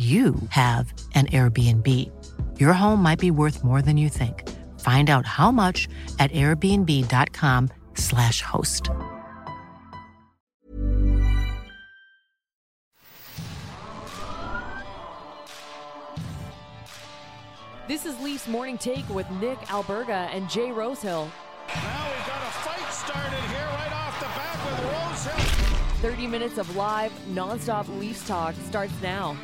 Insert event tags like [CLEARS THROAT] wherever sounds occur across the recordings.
you have an Airbnb. Your home might be worth more than you think. Find out how much at airbnb.com/slash host. This is Leafs Morning Take with Nick Alberga and Jay Rosehill. Now we've got a fight started here right off the bat with Rosehill. 30 minutes of live, nonstop Leafs talk starts now.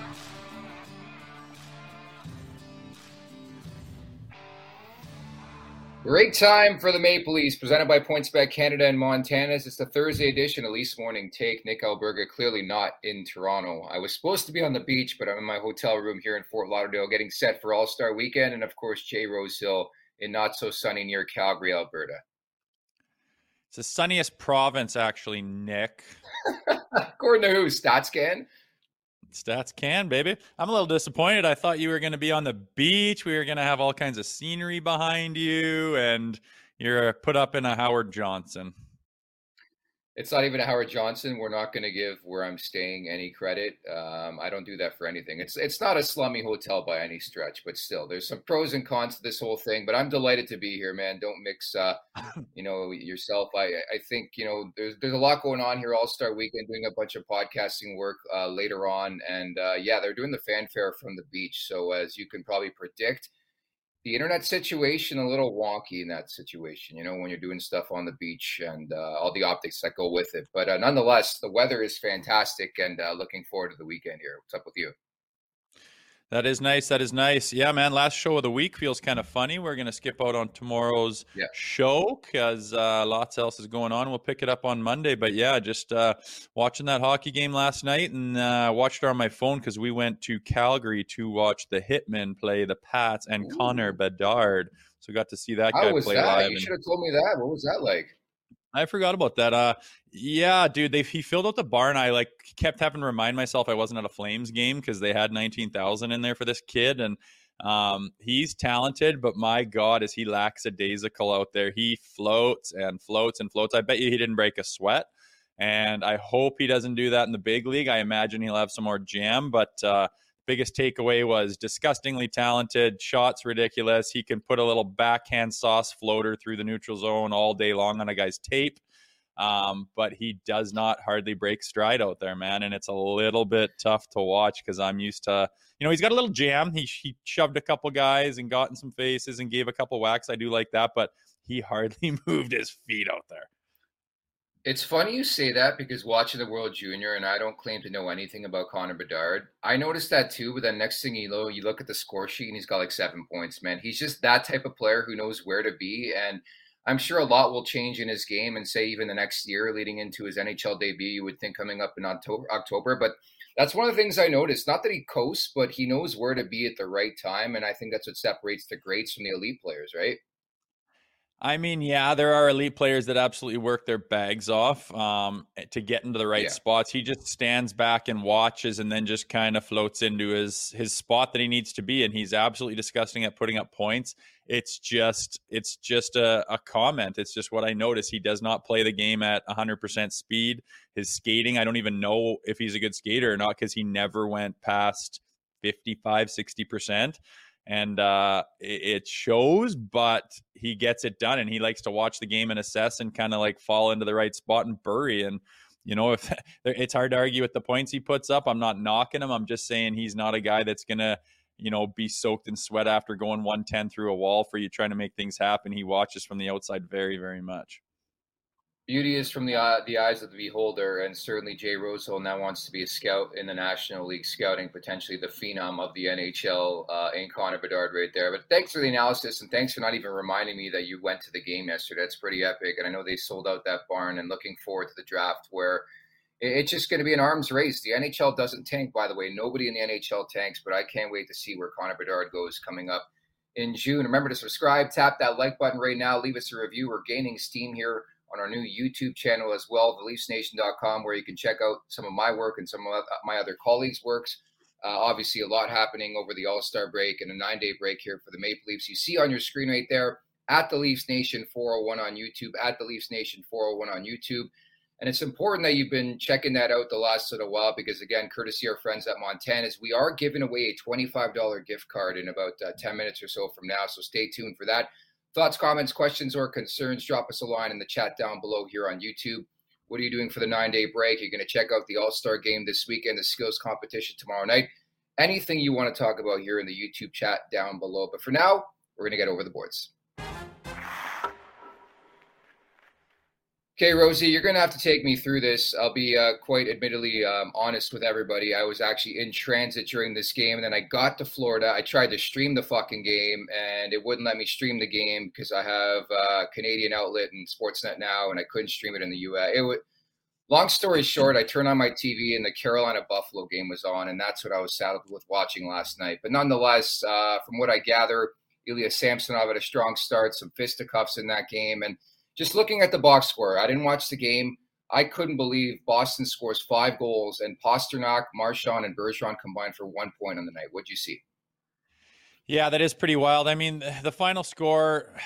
Great time for the Maple Leafs, presented by PointsBet Canada and Montana's. It's the Thursday edition of Leafs Morning Take. Nick Alberga clearly not in Toronto. I was supposed to be on the beach, but I'm in my hotel room here in Fort Lauderdale getting set for All Star Weekend. And of course, Jay Rosehill in not so sunny near Calgary, Alberta. It's the sunniest province, actually, Nick. [LAUGHS] According to who? StatsCan? Stats can, baby. I'm a little disappointed. I thought you were going to be on the beach. We were going to have all kinds of scenery behind you, and you're put up in a Howard Johnson. It's not even a Howard Johnson. We're not going to give where I'm staying any credit. Um, I don't do that for anything. It's it's not a slummy hotel by any stretch, but still, there's some pros and cons to this whole thing. But I'm delighted to be here, man. Don't mix, uh, [LAUGHS] you know, yourself. I I think you know there's there's a lot going on here. All Star Weekend, doing a bunch of podcasting work uh, later on, and uh, yeah, they're doing the fanfare from the beach. So as you can probably predict the internet situation a little wonky in that situation you know when you're doing stuff on the beach and uh, all the optics that go with it but uh, nonetheless the weather is fantastic and uh, looking forward to the weekend here. What's up with you that is nice. That is nice. Yeah, man. Last show of the week feels kind of funny. We're going to skip out on tomorrow's yeah. show because uh, lots else is going on. We'll pick it up on Monday. But yeah, just uh, watching that hockey game last night and uh, watched it on my phone because we went to Calgary to watch the Hitmen play the Pats and Ooh. Connor Bedard. So got to see that How guy was play that? live. You should have told me that. What was that like? I forgot about that. Uh, yeah, dude, they he filled out the bar, and I like kept having to remind myself I wasn't at a Flames game because they had nineteen thousand in there for this kid, and um, he's talented, but my God, is he lackadaisical out there? He floats and floats and floats. I bet you he didn't break a sweat, and I hope he doesn't do that in the big league. I imagine he'll have some more jam, but. Uh, biggest takeaway was disgustingly talented, shots ridiculous. He can put a little backhand sauce floater through the neutral zone all day long on a guy's tape. Um, but he does not hardly break stride out there, man. And it's a little bit tough to watch because I'm used to, you know, he's got a little jam. He, he shoved a couple guys and got in some faces and gave a couple whacks. I do like that, but he hardly [LAUGHS] moved his feet out there. It's funny you say that because watching the World Junior, and I don't claim to know anything about Connor Bedard. I noticed that too, but then next thing you know, you look at the score sheet and he's got like seven points, man. He's just that type of player who knows where to be. And I'm sure a lot will change in his game and say even the next year leading into his NHL debut, you would think coming up in October, October. But that's one of the things I noticed. Not that he coasts, but he knows where to be at the right time. And I think that's what separates the greats from the elite players, right? I mean, yeah, there are elite players that absolutely work their bags off um, to get into the right yeah. spots. He just stands back and watches, and then just kind of floats into his his spot that he needs to be. And he's absolutely disgusting at putting up points. It's just it's just a, a comment. It's just what I notice. He does not play the game at 100% speed. His skating, I don't even know if he's a good skater or not because he never went past 55, 60% and uh, it shows, but he gets it done, and he likes to watch the game and assess and kind of like fall into the right spot and bury. And you know, if [LAUGHS] it's hard to argue with the points he puts up, I'm not knocking him. I'm just saying he's not a guy that's gonna, you know, be soaked in sweat after going 110 through a wall for you trying to make things happen. He watches from the outside very, very much beauty is from the uh, the eyes of the beholder, and certainly Jay Rosehill now wants to be a scout in the National League, scouting potentially the phenom of the NHL uh, in Connor Bedard right there. But thanks for the analysis, and thanks for not even reminding me that you went to the game yesterday. That's pretty epic, and I know they sold out that barn. And looking forward to the draft where it's just going to be an arms race. The NHL doesn't tank, by the way. Nobody in the NHL tanks, but I can't wait to see where Connor Bedard goes coming up in June. Remember to subscribe, tap that like button right now, leave us a review. We're gaining steam here on our new YouTube channel as well, theleafsnation.com, where you can check out some of my work and some of my other colleagues' works. Uh, obviously, a lot happening over the All Star break and a nine day break here for the Maple Leafs. You see on your screen right there at the Leafs Nation 401 on YouTube, at the Leafs Nation 401 on YouTube. And it's important that you've been checking that out the last little while because, again, courtesy our friends at Montana's, we are giving away a $25 gift card in about uh, 10 minutes or so from now. So stay tuned for that. Thoughts, comments, questions, or concerns, drop us a line in the chat down below here on YouTube. What are you doing for the nine day break? You're going to check out the All Star game this weekend, the skills competition tomorrow night. Anything you want to talk about here in the YouTube chat down below. But for now, we're going to get over the boards. Okay, Rosie, you're going to have to take me through this. I'll be uh, quite admittedly um, honest with everybody. I was actually in transit during this game, and then I got to Florida. I tried to stream the fucking game, and it wouldn't let me stream the game because I have a uh, Canadian outlet and Sportsnet now, and I couldn't stream it in the U.S. It would. Long story short, I turned on my TV, and the Carolina Buffalo game was on, and that's what I was saddled with watching last night. But nonetheless, uh, from what I gather, Ilya Samsonov had a strong start, some fisticuffs in that game, and – just looking at the box score, I didn't watch the game. I couldn't believe Boston scores five goals and Pastrnak, Marchand, and Bergeron combined for one point on the night. What'd you see? Yeah, that is pretty wild. I mean, the final score,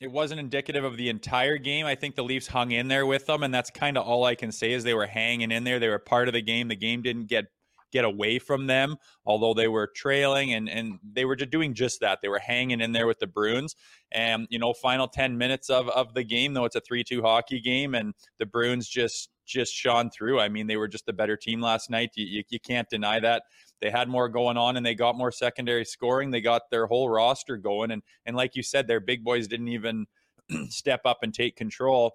it wasn't indicative of the entire game. I think the Leafs hung in there with them, and that's kind of all I can say is they were hanging in there. They were part of the game. The game didn't get get away from them, although they were trailing and and they were just doing just that. They were hanging in there with the Bruins. And you know, final ten minutes of of the game, though it's a three two hockey game, and the Bruins just just shone through. I mean, they were just the better team last night. You, you, you can't deny that. They had more going on and they got more secondary scoring. They got their whole roster going. And and like you said, their big boys didn't even [CLEARS THROAT] step up and take control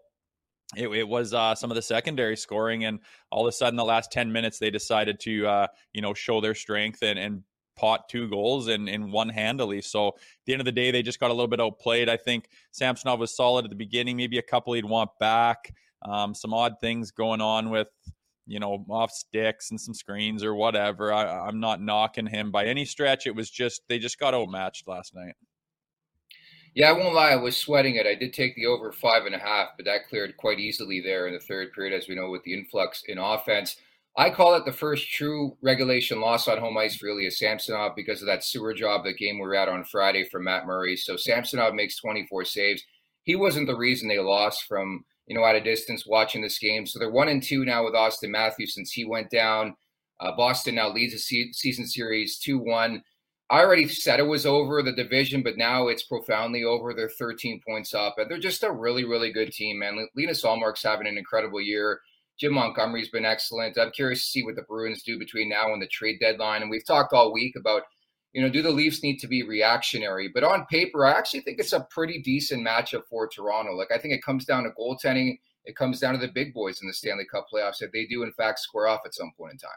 it, it was uh, some of the secondary scoring, and all of a sudden, the last ten minutes, they decided to uh, you know show their strength and and pot two goals in, in one handily. So at the end of the day, they just got a little bit outplayed. I think Samsonov was solid at the beginning, maybe a couple he'd want back. Um, some odd things going on with you know off sticks and some screens or whatever. I, I'm not knocking him by any stretch. It was just they just got outmatched last night. Yeah, I won't lie. I was sweating it. I did take the over five and a half, but that cleared quite easily there in the third period, as we know, with the influx in offense. I call it the first true regulation loss on home ice for Ilya Samsonov because of that sewer job, the game we were at on Friday for Matt Murray. So Samsonov makes 24 saves. He wasn't the reason they lost from, you know, at a distance watching this game. So they're one and two now with Auston Matthews since he went down. Uh, Boston now leads the season series 2 1. I already said it was over the division, but now it's profoundly over. They're 13 points up, and they're just a really, really good team, man. Linus Ullmark's having an incredible year. Jim Montgomery's been excellent. I'm curious to see what the Bruins do between now and the trade deadline. And we've talked all week about, you know, do the Leafs need to be reactionary? But on paper, I actually think it's a pretty decent matchup for Toronto. Like, I think it comes down to goaltending it comes down to the big boys in the Stanley Cup playoffs if they do in fact square off at some point in time.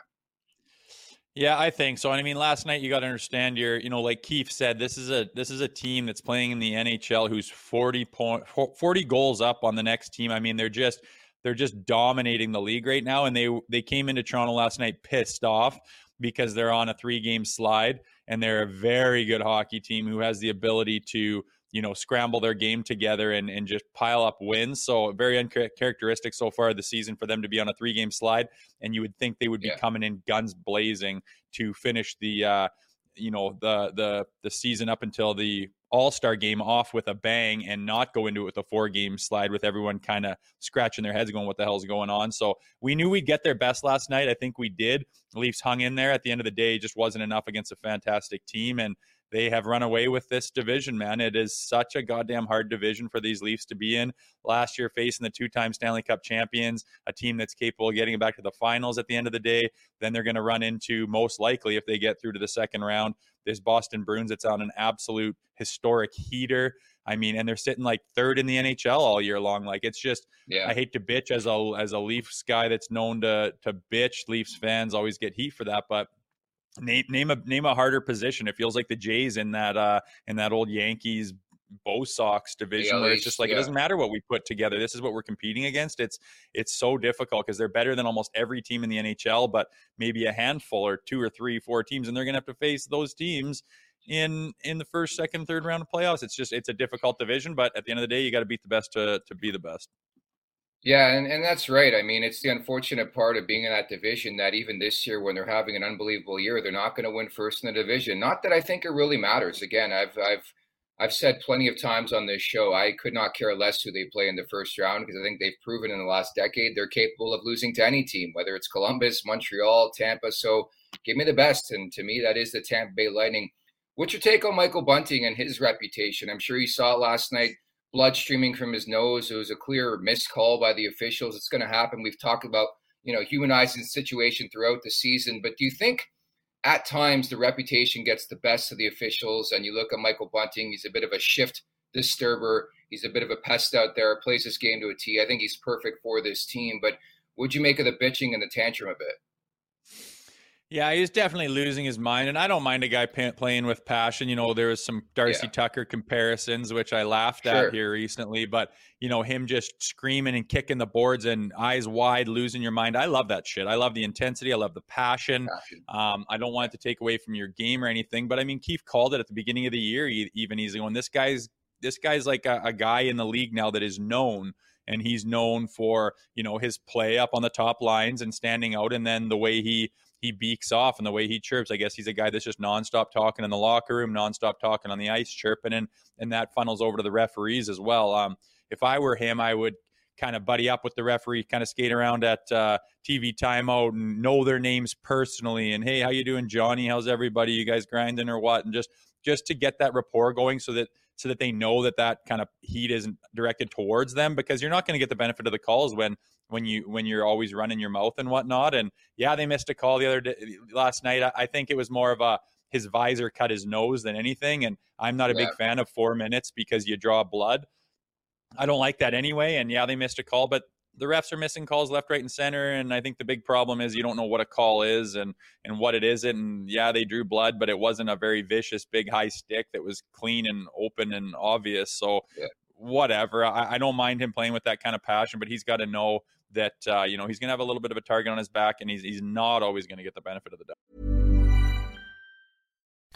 Yeah, I think so. And I mean, last night you got to understand your, you know, like Keith said, this is a this is a team that's playing in the NHL who's 40 point 40 goals up on the next team. I mean, they're just they're just dominating the league right now and they they came into Toronto last night pissed off because they're on a three game slide and they're a very good hockey team who has the ability to you know scramble their game together and, and just pile up wins. So very uncharacteristic so far the season for them to be on a three game slide and you would think they would be yeah. coming in guns blazing to finish the uh you know the the the season up until the all-star game off with a bang and not go into it with a four game slide with everyone kind of scratching their heads going what the hell's going on? So we knew we'd get their best last night. I think we did. The leafs hung in there. At the end of the day just wasn't enough against a fantastic team and they have run away with this division, man. It is such a goddamn hard division for these Leafs to be in. Last year, facing the two time Stanley Cup champions, a team that's capable of getting back to the finals at the end of the day. Then they're going to run into, most likely, if they get through to the second round, this Boston Bruins. It's on an absolute historic heater. I mean, and they're sitting like third in the NHL all year long. Like it's just, yeah. I hate to bitch as a as a Leafs guy that's known to to bitch. Leafs fans always get heat for that, but name name a name a harder position. It feels like the Jays in that uh in that old Yankees Bo Sox division yeah, where it's just like yeah. it doesn't matter what we put together. This is what we're competing against. It's it's so difficult because they're better than almost every team in the NHL, but maybe a handful or two or three, four teams, and they're gonna have to face those teams in in the first, second, third round of playoffs. It's just it's a difficult division, but at the end of the day, you got to beat the best to to be the best. Yeah, and, and that's right. I mean, it's the unfortunate part of being in that division that even this year, when they're having an unbelievable year, they're not going to win first in the division. Not that I think it really matters. Again, I've I've I've said plenty of times on this show, I could not care less who they play in the first round because I think they've proven in the last decade they're capable of losing to any team, whether it's Columbus, Montreal, Tampa. So give me the best. And to me, that is the Tampa Bay Lightning. What's your take on Michael Bunting and his reputation? I'm sure you saw it last night blood streaming from his nose. It was a clear miscall by the officials. It's going to happen. We've talked about, you know, humanizing the situation throughout the season. But do you think at times the reputation gets the best of the officials? And you look at Michael Bunting, he's a bit of a shift disturber. He's a bit of a pest out there, plays this game to a T. I think he's perfect for this team. But would you make of the bitching and the tantrum a bit? Yeah, he's definitely losing his mind, and I don't mind a guy playing with passion. You know, there was some Darcy yeah. Tucker comparisons, which I laughed sure. at here recently, but you know, him just screaming and kicking the boards and eyes wide, losing your mind. I love that shit. I love the intensity. I love the passion. passion. Um, I don't want it to take away from your game or anything, but I mean, Keith called it at the beginning of the year. Even he's going, this guy's this guy's like a, a guy in the league now that is known and he's known for you know his play up on the top lines and standing out and then the way he he beaks off and the way he chirps. I guess he's a guy that's just nonstop talking in the locker room, nonstop talking on the ice, chirping, and and that funnels over to the referees as well. Um, if I were him, I would kind of buddy up with the referee, kind of skate around at uh, TV timeout and know their names personally. And hey, how you doing, Johnny? How's everybody? You guys grinding or what? And just just to get that rapport going, so that so that they know that that kind of heat isn't directed towards them, because you're not going to get the benefit of the calls when when you when you're always running your mouth and whatnot. And yeah, they missed a call the other day last night. I, I think it was more of a his visor cut his nose than anything. And I'm not a yeah. big fan of four minutes because you draw blood. I don't like that anyway. And yeah, they missed a call, but the refs are missing calls left, right, and center. And I think the big problem is you don't know what a call is and and what it isn't. And yeah, they drew blood, but it wasn't a very vicious, big high stick that was clean and open and obvious. So yeah. whatever. I, I don't mind him playing with that kind of passion, but he's got to know that uh, you know he's going to have a little bit of a target on his back, and he's he's not always going to get the benefit of the doubt.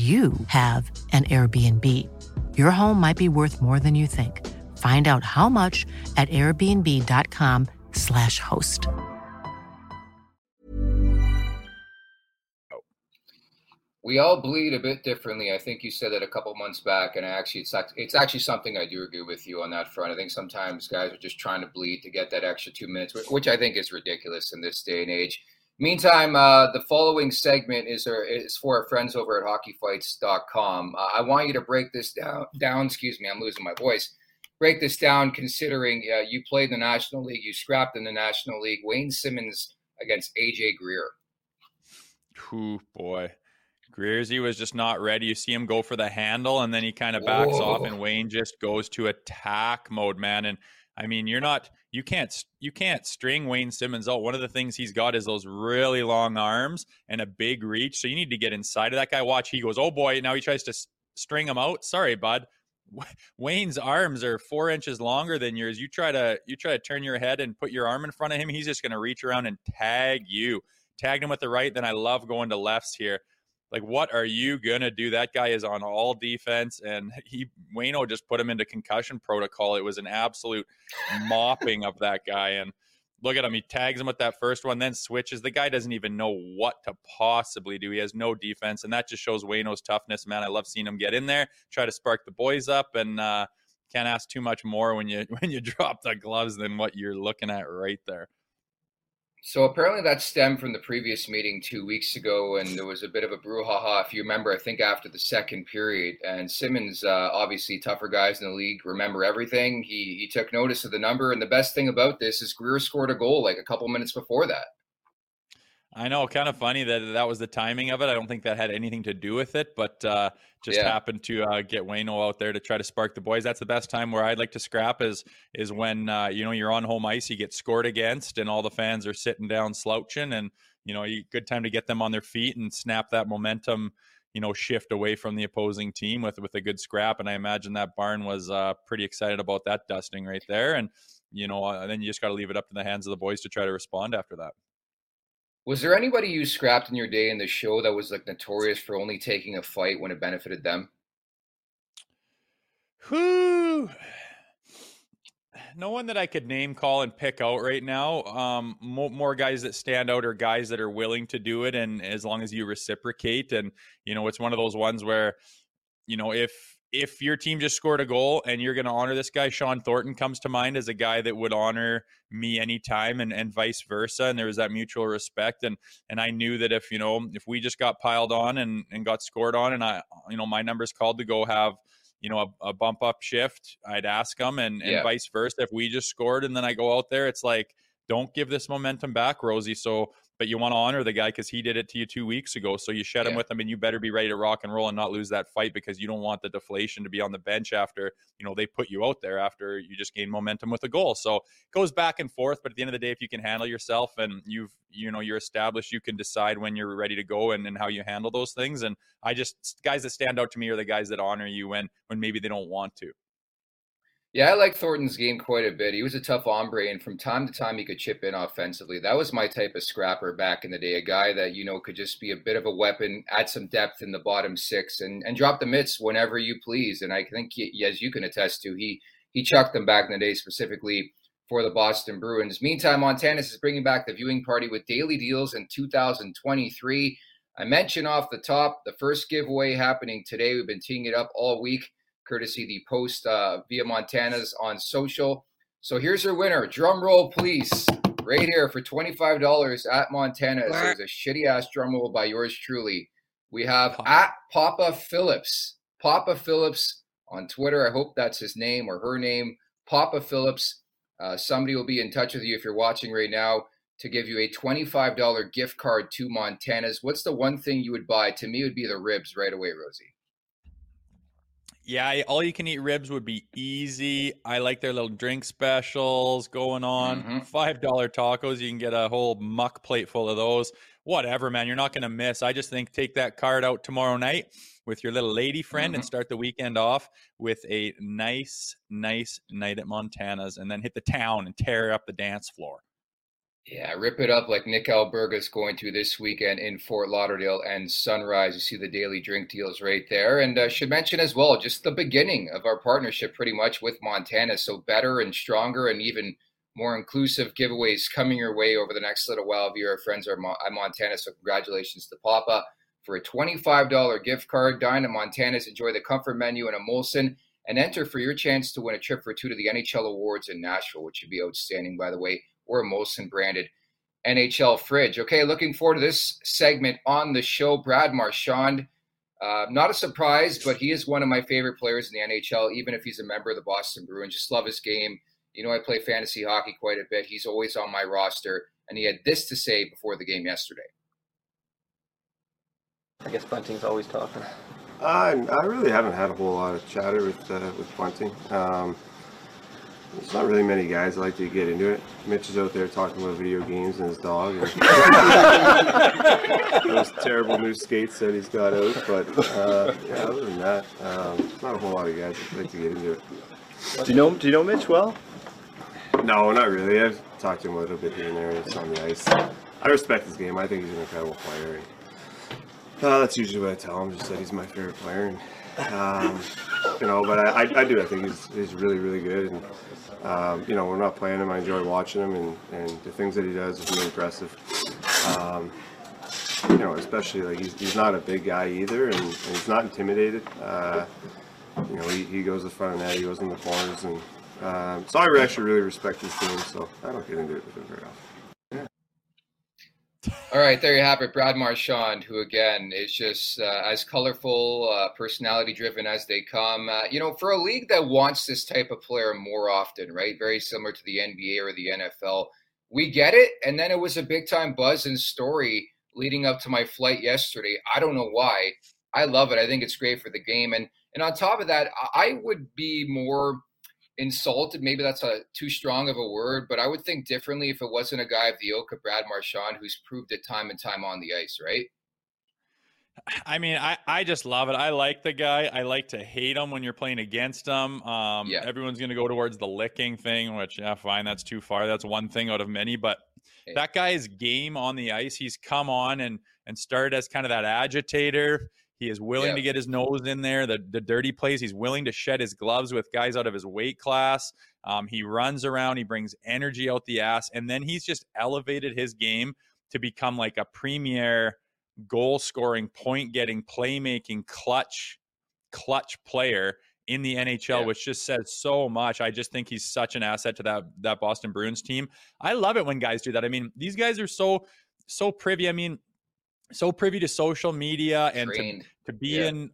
you have an Airbnb. Your home might be worth more than you think. Find out how much at airbnb.com/slash host. We all bleed a bit differently. I think you said that a couple months back, and actually, it's it's actually something I do agree with you on that front. I think sometimes guys are just trying to bleed to get that extra two minutes, which I think is ridiculous in this day and age. Meantime, uh, the following segment is, our, is for our friends over at hockeyfights.com. Uh, I want you to break this down, down. Excuse me, I'm losing my voice. Break this down considering uh, you played in the National League, you scrapped in the National League. Wayne Simmonds against AJ Greer. Ooh, boy. Greersy was just not ready. You see him go for the handle, and then he kind of backs Whoa. off, and Wayne just goes to attack mode, man. And I mean, you're not you can't you can't string Wayne Simmonds out. One of the things he's got is those really long arms and a big reach. So you need to get inside of that guy. Watch, he goes, oh boy, now he tries to string him out. Sorry, bud. Wayne's arms are four inches longer than yours. You try to you try to turn your head and put your arm in front of him. He's just going to reach around and tag you. Tagged him with the right. Then I love going to lefts here. Like, what are you gonna do? That guy is on all defense, and he Wayno just put him into concussion protocol. It was an absolute mopping of that guy. And look at him; he tags him with that first one, then switches. The guy doesn't even know what to possibly do. He has no defense, and that just shows Wayno's toughness. Man, I love seeing him get in there, try to spark the boys up, and uh, can't ask too much more when you [LAUGHS] when you drop the gloves than what you're looking at right there. So apparently that stemmed from the previous meeting two weeks ago, and there was a bit of a brouhaha. If you remember, I think after the second period, and Simmonds, uh, obviously tougher guys in the league, remember everything. He he took notice of the number, and the best thing about this is Greer scored a goal like a couple minutes before that. I know, kind of funny that that was the timing of it. I don't think that had anything to do with it, but uh, just yeah. happened to uh, get Wayno out there to try to spark the boys. That's the best time where I'd like to scrap is is when uh, you know you're on home ice, you get scored against, and all the fans are sitting down slouching, and you know, you, good time to get them on their feet and snap that momentum. You know, shift away from the opposing team with with a good scrap, and I imagine that barn was uh, pretty excited about that dusting right there, and you know, uh, then you just got to leave it up to the hands of the boys to try to respond after that. Was there anybody you scrapped in your day in the show that was like notorious for only taking a fight when it benefited them? Who? No one that I could name, call, and pick out right now. Um, more, more guys that stand out are guys that are willing to do it, and as long as you reciprocate, and you know, it's one of those ones where, you know, if if your team just scored a goal and you're going to honor this guy, Shawn Thornton comes to mind as a guy that would honor me anytime and, and vice versa. And there was that mutual respect. And, and I knew that if, you know, if we just got piled on and, and got scored on and I, you know, my numbers called to go have, you know, a, a bump up shift, I'd ask them and, and yeah. vice versa. If we just scored and then I go out there, it's like, don't give this momentum back, Rosie. So but you want to honor the guy because he did it to you two weeks ago. So you shed yeah. him with him, and you better be ready to rock and roll and not lose that fight because you don't want the deflation to be on the bench after you know they put you out there after you just gain momentum with a goal. So it goes back and forth. But at the end of the day, if you can handle yourself and you've you know you're established, you can decide when you're ready to go and, and how you handle those things. And I just guys that stand out to me are the guys that honor you when when maybe they don't want to. Yeah, I like Thornton's game quite a bit. He was a tough hombre, and from time to time he could chip in offensively. That was my type of scrapper back in the day, a guy that you know could just be a bit of a weapon, add some depth in the bottom six, and and drop the mitts whenever you please. And I think, he, as you can attest to, he he chucked them back in the day specifically for the Boston Bruins. Meantime, Montana's is bringing back the viewing party with daily deals in 2023. I mentioned off the top the first giveaway happening today. We've been teeing it up all week courtesy the post uh, via Montana's on social. So here's your winner. Drum roll, please. Right here for $25 at Montana's. There's a shitty ass drum roll by yours truly. We have Papa. at Papa Phillips. Papa Phillips on Twitter. I hope that's his name or her name. Papa Phillips. Uh, somebody will be in touch with you if you're watching right now to give you a $25 gift card to Montana's. What's the one thing you would buy? To me, it would be the ribs right away, Rosie. Yeah, all you can eat ribs would be easy. I like their little drink specials going on. Mhm. $5 tacos, you can get a whole muck plate full of those. Whatever, man, you're not going to miss. I just think take that card out tomorrow night with your little lady friend and start the weekend off with a nice, nice night at Montana's and then hit the town and tear up the dance floor. Yeah, rip it up like Nick Alberga is going to this weekend in Fort Lauderdale and Sunrise. You see the daily drink deals right there. And uh, should mention as well, just the beginning of our partnership pretty much with Montana. So better and stronger and even more inclusive giveaways coming your way over the next little while via our friends at Montana. So congratulations to Papa for a $25 gift card. Dine at Montana's, enjoy the comfort menu in a Molson, and enter for your chance to win a trip for two to the NHL Awards in Nashville, which would be outstanding, by the way or a Molson branded NHL fridge. Okay, looking forward to this segment on the show. Brad Marchand, uh, not a surprise, but he is one of my favorite players in the NHL, even if he's a member of the Boston Bruins. Just love his game. You know, I play fantasy hockey quite a bit. He's always on my roster, and he had this to say before the game yesterday. I guess Bunting's always talking. Uh, I really haven't had a whole lot of chatter with uh, with Bunting. Um, there's not really many guys that like to get into it. Mitch is out there talking about video games and his dog and [LAUGHS] those terrible new skates that he's got out. But uh, yeah, other than that, um, not a whole lot of guys that like to get into it. Do you know Do you know Mitch well? No, not really. I've talked to him a little bit here and there. Just on the ice. I respect his game. I think he's an incredible player. And, uh, that's usually what I tell him. Just that he's my favorite player. And, um, you know, but I, I, I, do. I think he's, he's really, really good. And, um, you know, we're not playing him. I enjoy watching him, and, and the things that he does is really impressive. Um, you know, especially like he's, he's not a big guy either, and, and he's not intimidated. Uh, you know, he, he goes the front of net, he goes in the corners, and um, so I actually really respect his team. So I don't get into it with him very often. All right, there you have it. Brad Marchand, who again is just uh, as colorful, uh, personality driven as they come. Uh, you know, for a league that wants this type of player more often, right? Very similar to the NBA or the NFL. We get it. And then it was a big time buzz and story leading up to my flight yesterday. I don't know why. I love it. I think it's great for the game. And and on top of that, I would be more insulted. Maybe that's a too strong of a word, but I would think differently if it wasn't a guy of the ilk of Brad Marchand who's proved it time and time on the ice, right? I mean, I, I just love it. I like the guy. I like to hate him when you're playing against him. Um, yeah. Everyone's going to go towards the licking thing, which, yeah, fine. That's too far. That's one thing out of many. But hey. that guy's game on the ice, he's come on and, and started as kind of that agitator. He is willing yeah. to get his nose in there, the, the dirty plays. He's willing to shed his gloves with guys out of his weight class. Um, he runs around, he brings energy out the ass, and then he's just elevated his game to become like a premier goal scoring, point getting, playmaking, clutch, clutch player in the NHL, yeah. which just says so much. I just think he's such an asset to that that Boston Bruins team. I love it when guys do that. I mean, these guys are so so privy. I mean, so privy to social media and to, to be yeah. in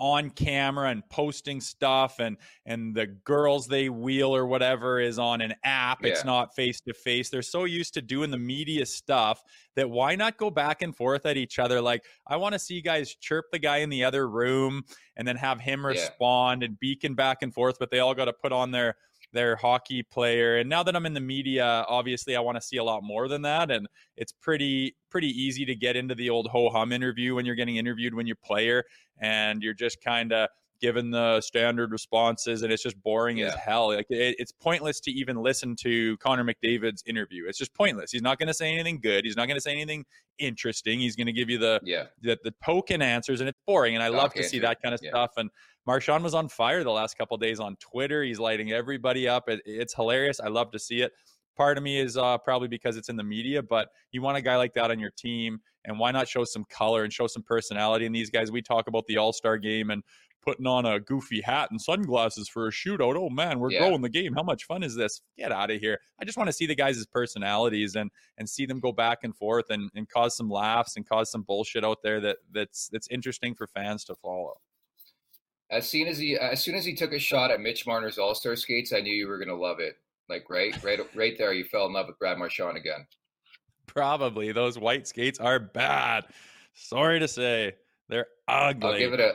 on camera and posting stuff and and the girls they wheel or whatever is on an app yeah. it's not face to face they're so used to doing the media stuff that why not go back and forth at each other like i want to see you guys chirp the guy in the other room and then have him respond yeah. and beacon back and forth but they all got to put on their their hockey player. And now that I'm in the media, obviously I want to see a lot more than that. And it's pretty pretty easy to get into the old ho hum interview when you're getting interviewed when you're player and you're just kind of given the standard responses and it's just boring yeah. as hell. Like it, it's pointless to even listen to Connor McDavid's interview. It's just pointless. He's not going to say anything good. He's not going to say anything interesting. He's going to give you the, yeah. the the token answers and it's boring. And I love to see that kind of yeah. stuff. And Marchand was on fire the last couple days on Twitter. He's lighting everybody up. It, it's hilarious. I love to see it. Part of me is uh, probably because it's in the media, but you want a guy like that on your team, and why not show some color and show some personality in these guys? We talk about the All Star game and putting on a goofy hat and sunglasses for a shootout. Oh man, we're yeah. growing the game. How much fun is this? Get out of here. I just want to see the guys' personalities and and see them go back and forth and, and cause some laughs and cause some bullshit out there that that's that's interesting for fans to follow. As soon as he as soon as he took a shot at Mitch Marner's All Star skates, I knew you were gonna love it. Like right, right, right there, you fell in love with Brad Marchand again. Probably those white skates are bad. Sorry to say, they're ugly. I'll give it a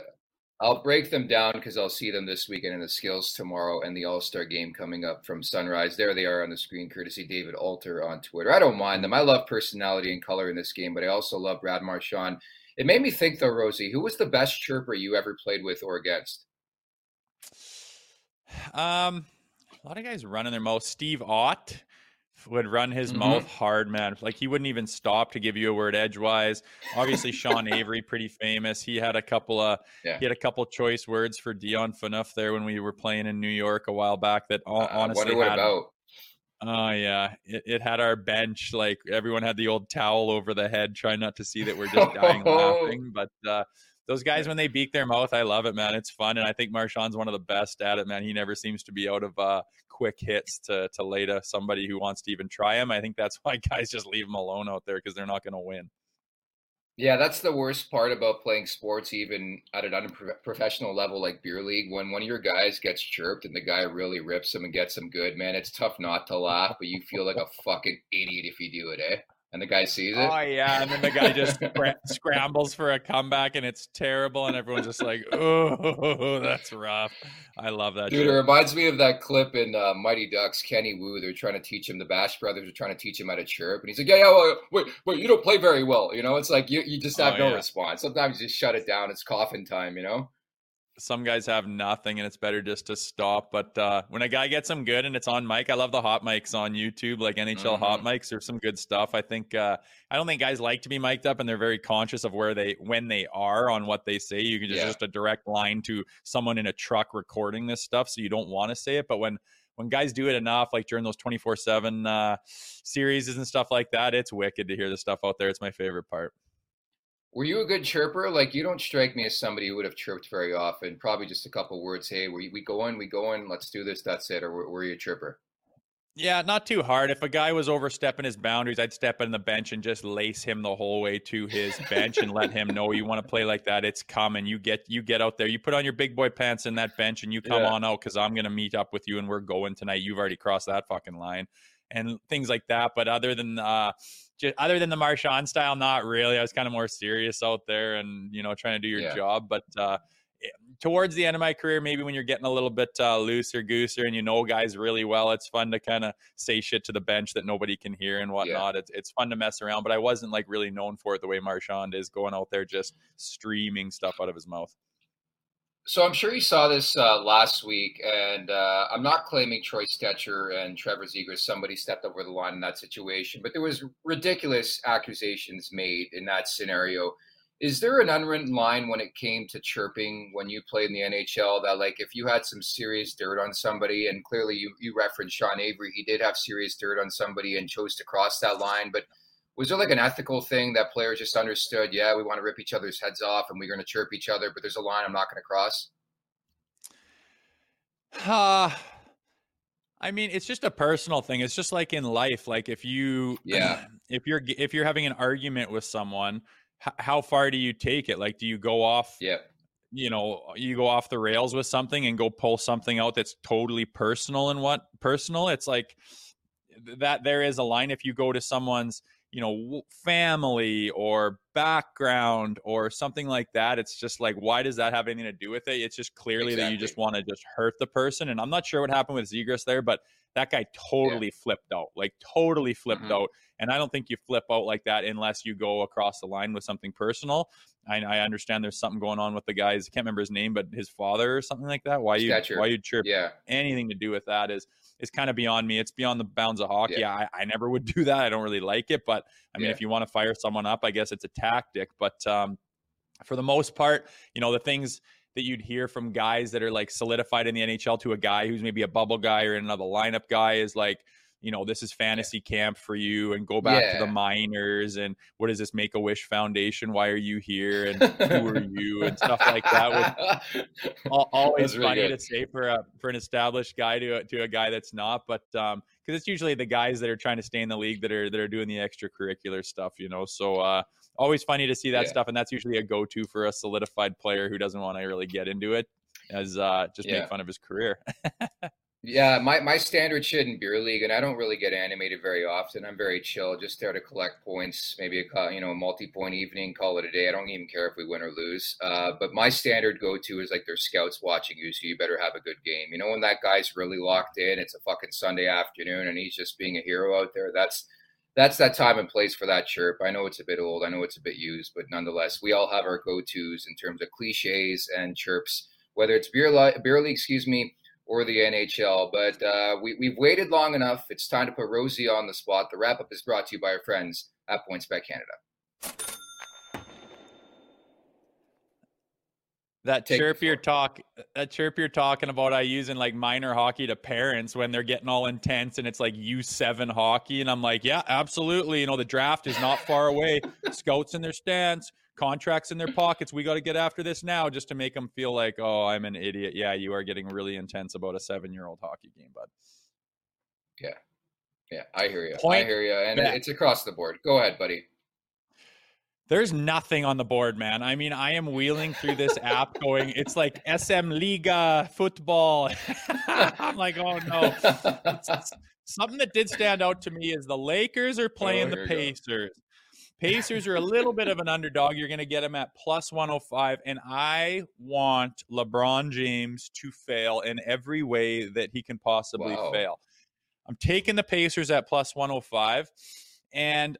I'll break them down because I'll see them this weekend in the skills tomorrow and the All Star game coming up from Sunrise. There they are on the screen, courtesy David Alter on Twitter. I don't mind them. I love personality and color in this game, but I also love Brad Marchand. It made me think, though, Rosie, who was the best chirper you ever played with or against? Um, a lot of guys running their mouth. Steve Ott would run his mm-hmm. mouth hard, man. Like he wouldn't even stop to give you a word edgewise. Obviously, Sean Avery, pretty famous. He had a couple of yeah. he had a couple choice words for Dion Phaneuf there when we were playing in New York a while back. That uh, honestly what had, about. Oh yeah, it, it, had our bench like everyone had the old towel over the head, trying not to see that we're just dying [LAUGHS] laughing. But uh, those guys when they beak their mouth, I love it, man. It's fun, and I think Marchand's one of the best at it, man. He never seems to be out of uh, quick hits to to lay to somebody who wants to even try him. I think that's why [LAUGHS] guys just leave him alone out there because they're not going to win. Yeah, that's the worst part about playing sports, even at an unprofessional level like beer league. When one of your guys gets chirped and the guy really rips him and gets him good, man, it's tough not to laugh, but you feel like a fucking idiot if you do it, eh? And the guy sees it. Oh yeah, and then the guy just [LAUGHS] scrambles for a comeback, and it's terrible, and everyone's just like, "Oh, [LAUGHS] that's rough." I love that. Dude, it reminds me of that clip in uh, Mighty Ducks. Kenny Wu, they're trying to teach him. The Bash Brothers are trying to teach him how to chirp, and he's like, "Yeah, yeah, well, wait, wait, you don't play very well." You know, it's like you you just have oh, no yeah. response. Sometimes you just shut it down. It's coffin time. You know some guys have nothing and it's better just to stop. But uh, when a guy gets them good and it's on mic, I love the hot mics on YouTube, like NHL mm-hmm. hot mics. There's some good stuff. I think uh, I don't think guys like to be mic'd up and they're very conscious of where they when they are on what they say. You can just yeah. just a direct line to someone in a truck recording this stuff, so you don't want to say it. But when when guys do it enough, like during those 24 uh, 7 series and stuff like that, it's wicked to hear the stuff out there. It's my favorite part. Were you a good chirper? Like you don't strike me as somebody who would have chirped very often. Probably just a couple words. Hey, we we going? We going? Let's do this. That's it. Or were, were you a chirper? Yeah, not too hard. If a guy was overstepping his boundaries, I'd step in the bench and just lace him the whole way to his bench and let him know you want to play like that. It's coming. You get you get out there. You put on your big boy pants in that bench and you come yeah. on out because I'm gonna meet up with you and we're going tonight. You've already crossed that fucking line and things like that. But other than uh, just other than the Marchand style, not really. I was kind of more serious out there and you know trying to do your yeah. job. But uh, eh, towards the end of my career, maybe when you're getting a little bit uh, looser, gooser, and you know guys really well, it's fun to kind of say shit to the bench that nobody can hear and whatnot. Yeah. It's it's fun to mess around, but I wasn't like really known for it the way Marchand is going out there just streaming stuff out of his mouth. So I'm sure you saw this uh, last week, and uh, I'm not claiming Troy Stecher and Trevor Zegras. somebody stepped over the line in that situation, but there was ridiculous accusations made in that scenario. Is there an unwritten line when it came to chirping when you played in the NHL that like if you had some serious dirt on somebody, and clearly you you referenced Sean Avery, he did have serious dirt on somebody and chose to cross that line, but was there like an ethical thing that players just understood? Yeah, we want to rip each other's heads off and we're going to chirp each other, but there's a line I'm not going to cross. Uh, I mean, it's just a personal thing. It's just like in life. Like if you, [CLEARS THROAT] yeah, if you're if you're having an argument with someone, h- how far do you take it? Like, do you go off? Yeah. You know, you go off the rails with something and go pull something out that's totally personal and what personal. It's like that. There is a line if you go to someone's you know family or background or something like that it's just like why does that have anything to do with it it's just clearly exactly. that you just want to just hurt the person and i'm not sure what happened with zegras there but that guy totally yeah. flipped out like totally flipped mm-hmm. out and i don't think you flip out like that unless you go across the line with something personal I, I understand there's something going on with the guys i can't remember his name but his father or something like that why you why you chirp yeah anything to do with that is is kind of beyond me. It's beyond the bounds of hockey. Yeah. I, I never would [LAUGHS] do that. I don't really like it. But I mean, yeah. if you want to fire someone up, I guess it's a tactic. But um, for the most part, you know, the things that you'd hear from guys that are like solidified in the NHL to a guy who's maybe a bubble guy or another lineup guy is like, you know, this is fantasy camp for you and go back yeah. to the minors and what is this Make a Wish Foundation? Why are you here? And who are you? And stuff like that. [LAUGHS] always really funny good. to say for a for an established guy to a, to a guy that's not, but um, because it's usually the guys that are trying to stay in the league that are that are doing the extracurricular stuff, you know. So uh, always funny to see that yeah. stuff, and that's usually a go to for a solidified player who doesn't want to really get into it, as uh, just yeah. make fun of his career. [LAUGHS] Yeah, my, my standard shit in beer league, and I don't really get animated very often. I'm very chill, just there to collect points, maybe a you know a multi point evening, call it a day. I don't even care if we win or lose. Uh, but my standard go to is like there's scouts watching you, so you better have a good game. You know when that guy's really locked in, it's a fucking Sunday afternoon, and he's just being a hero out there. That's that's that time and place for that chirp. I know it's a bit old, I know it's a bit used, but nonetheless, we all have our go tos in terms of cliches and chirps, whether it's beer li- beer league, excuse me or the NHL. But uh, we, we've waited long enough. It's time to put Rosie on the spot. The wrap up is brought to you by our friends at PointsBet Canada. That Take chirp you're talk, that chirp you're talking about, I use in like minor hockey to parents when they're getting all intense and it's like U seven hockey, and I'm like, yeah, absolutely. You know, the draft is not far away. [LAUGHS] Scouts in their stands, contracts in their pockets. We got to get after this now just to make them feel like, oh, I'm an idiot. Yeah, you are getting really intense about a seven year old hockey game, bud. Yeah. Yeah, I hear you. Point I hear you. And it's across the board. Go ahead, buddy. There's nothing on the board, man. I mean, I am wheeling through this app going, it's like SM Liga football. [LAUGHS] I'm like, oh no. [LAUGHS] something that did stand out to me is the Lakers are playing oh, the Pacers. Pacers are a little bit of an underdog. You're going to get them at plus 105. And I want LeBron James to fail in every way that he can possibly wow. fail. I'm taking the Pacers at plus 105. And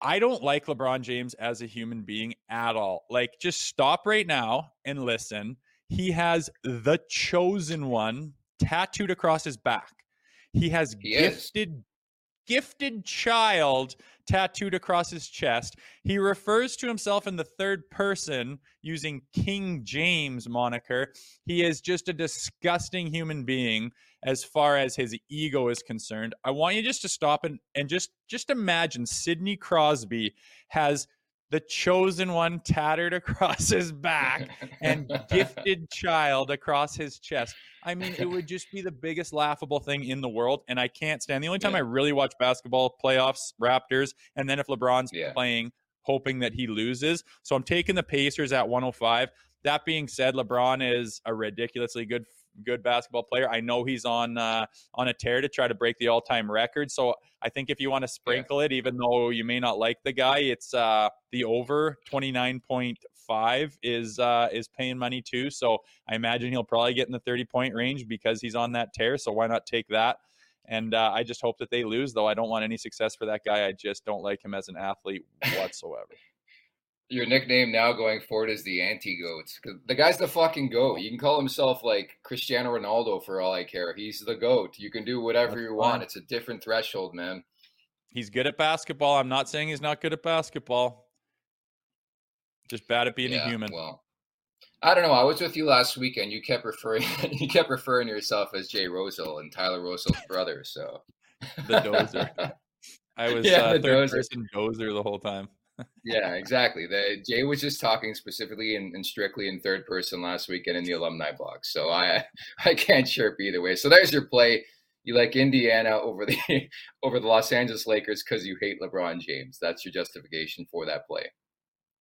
I don't like LeBron James as a human being at all. Like, just stop right now and listen. He has the chosen one tattooed across his back. He has he gifted is gifted child tattooed across his chest. He refers to himself in the third person using King James moniker. He is just a disgusting human being as far as his ego is concerned. I want you just to stop and, and just just imagine Sidney Crosby has the chosen one tattered across his back and gifted child across his chest. I mean, it would just be the biggest laughable thing in the world. And I can't stand the only time yeah. I really watch basketball playoffs, Raptors, and then if LeBron's yeah. playing, hoping that he loses. So I'm taking the Pacers at 105. That being said, LeBron is a ridiculously good good basketball player. I know he's on uh, on a tear to try to break the all time record. So I think if you want to sprinkle yeah. it, even though you may not like the guy, it's uh, the over twenty nine point five is uh, is paying money too. So I imagine he'll probably get in the thirty point range because he's on that tear. So why not take that? And uh, I just hope that they lose, though. I don't want any success for that guy. I just don't like him as an athlete whatsoever your nickname now going forward is the anti goat. The guy's the fucking goat. You can call himself like Cristiano Ronaldo for all I care. He's the goat. You can do whatever That's you want. It's a different threshold, man. He's good at basketball. I'm not saying he's not good at basketball. Just bad at being yeah, a human. Well, I don't know. I was with you last weekend. You kept referring [LAUGHS] you kept referring to yourself as Jay Rosehill and Tyler Rosal's brother. So [LAUGHS] the dozer. [LAUGHS] I was yeah, uh, third dozer. person dozer the whole time yeah, exactly. The Jay was just talking specifically and, and, strictly in third person last weekend in the alumni box. So I [LAUGHS] I can't chirp either way. So there's your play. You like Indiana over the [LAUGHS] over the Los Angeles Lakers because you hate LeBron James. That's your justification for that play.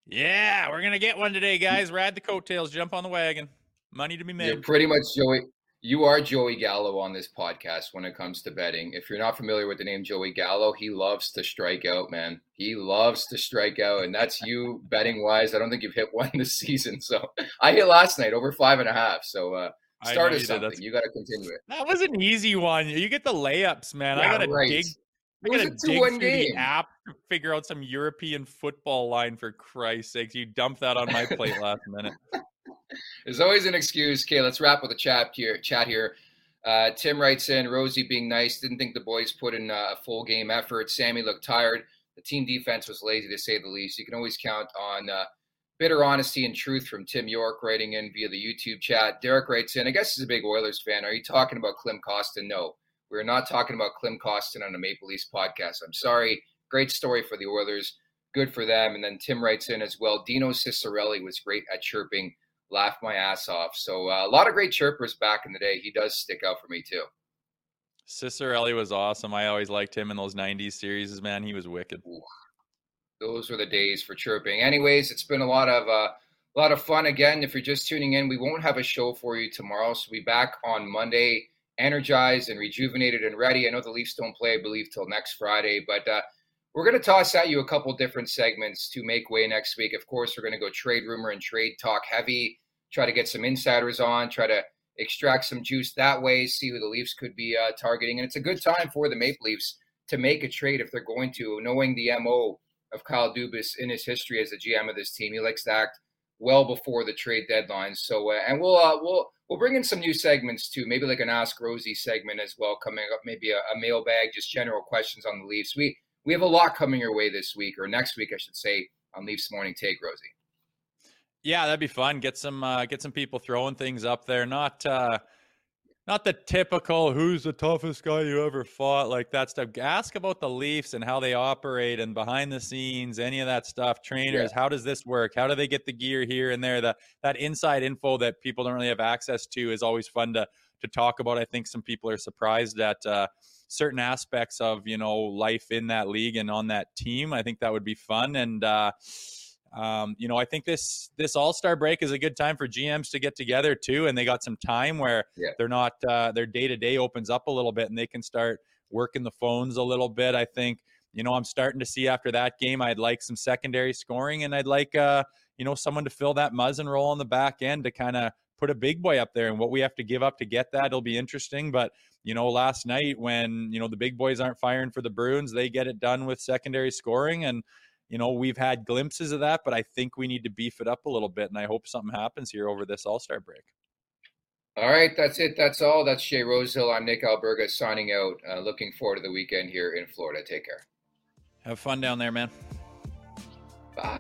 Yeah, we're gonna get one today, guys. Ride the coattails, jump on the wagon. Money to be made. You're pretty much Joey you are Joey Gallo on this podcast when it comes to betting. If you're not familiar with the name Joey Gallo, he loves to strike out, man. He loves to strike out, and that's you [LAUGHS] betting wise. I don't think you've hit one this season. So [LAUGHS] I hit last night over five and a half. So uh, start us something. You got to continue it. That was an easy one. You get the layups, man. Yeah, I got to right. dig. I gotta dig through game. the app to figure out some European football line for Christ's sakes. You dumped that on my plate last minute. [LAUGHS] There's always an excuse. Okay, let's wrap with a chat here. Chat here. Uh, Tim writes in Rosie being nice. Didn't think the boys put in a full game effort. Sammy looked tired. The team defense was lazy to say the least. You can always count on uh, bitter honesty and truth from Tim York writing in via the YouTube chat. Derek writes in. I guess he's a big Oilers fan. Are you talking about Klim Kostin? No, we're not talking about Klim Kostin on a Maple Leafs podcast. I'm sorry. Great story for the Oilers. Good for them. And then Tim writes in as well. Dino Ciccarelli was great at chirping laughed my ass off. So uh, a lot of great chirpers back in the day. He does stick out for me too. Ciccarelli was awesome. I always liked him in those '90s series. Man, he was wicked. Ooh, those were the days for chirping. Anyways, it's been a lot of uh, a lot of fun. Again, if you're just tuning in, we won't have a show for you tomorrow. So we'll be back on Monday energized and rejuvenated and ready. I know the Leafs don't play, I believe, till next Friday, but uh, we're going to toss at you a couple different segments to make way next week. Of course, we're going to go trade rumor and trade talk heavy, try to get some insiders on, try to extract some juice that way, see who the Leafs could be uh, targeting. And it's a good time for the Maple Leafs to make a trade if they're going to, knowing the MO of Kyle Dubas in his history as the GM of this team. He likes to act well before the trade deadline. So, uh, and we'll uh, we'll we'll bring in some new segments too, maybe like an Ask Rosie segment as well coming up, maybe a, a mailbag, just general questions on the Leafs. We we have a lot coming your way this week or next week, I should say, on Leafs Morning Take, Rosie. Yeah, that'd be fun. Get some uh, get some people throwing things up there. Not uh, not the typical who's the toughest guy you ever fought like that stuff. Ask about the Leafs and how they operate and behind the scenes, any of that stuff. Trainers, yeah. how does this work? How do they get the gear here and there? The that inside info that people don't really have access to is always fun to to talk about. I think some people are surprised at uh, certain aspects of you know life in that league and on that team. I think that would be fun and. Uh, um, you know, I think this this All Star break is a good time for GMs to get together too, and they got some time where yeah. they're not uh, their day to day opens up a little bit, and they can start working the phones a little bit. I think you know I'm starting to see after that game, I'd like some secondary scoring, and I'd like uh, you know someone to fill that Muzzin role on the back end to kind of put a big boy up there, and what we have to give up to get that, it'll be interesting. But you know, last night when you know the big boys aren't firing for the Bruins, they get it done with secondary scoring and you know, we've had glimpses of that, but I think we need to beef it up a little bit. And I hope something happens here over this All Star break. All right, that's it. That's all. That's Jay Rosehill. I'm Nick Alberga signing out. Uh, looking forward to the weekend here in Florida. Take care. Have fun down there, man. Bye.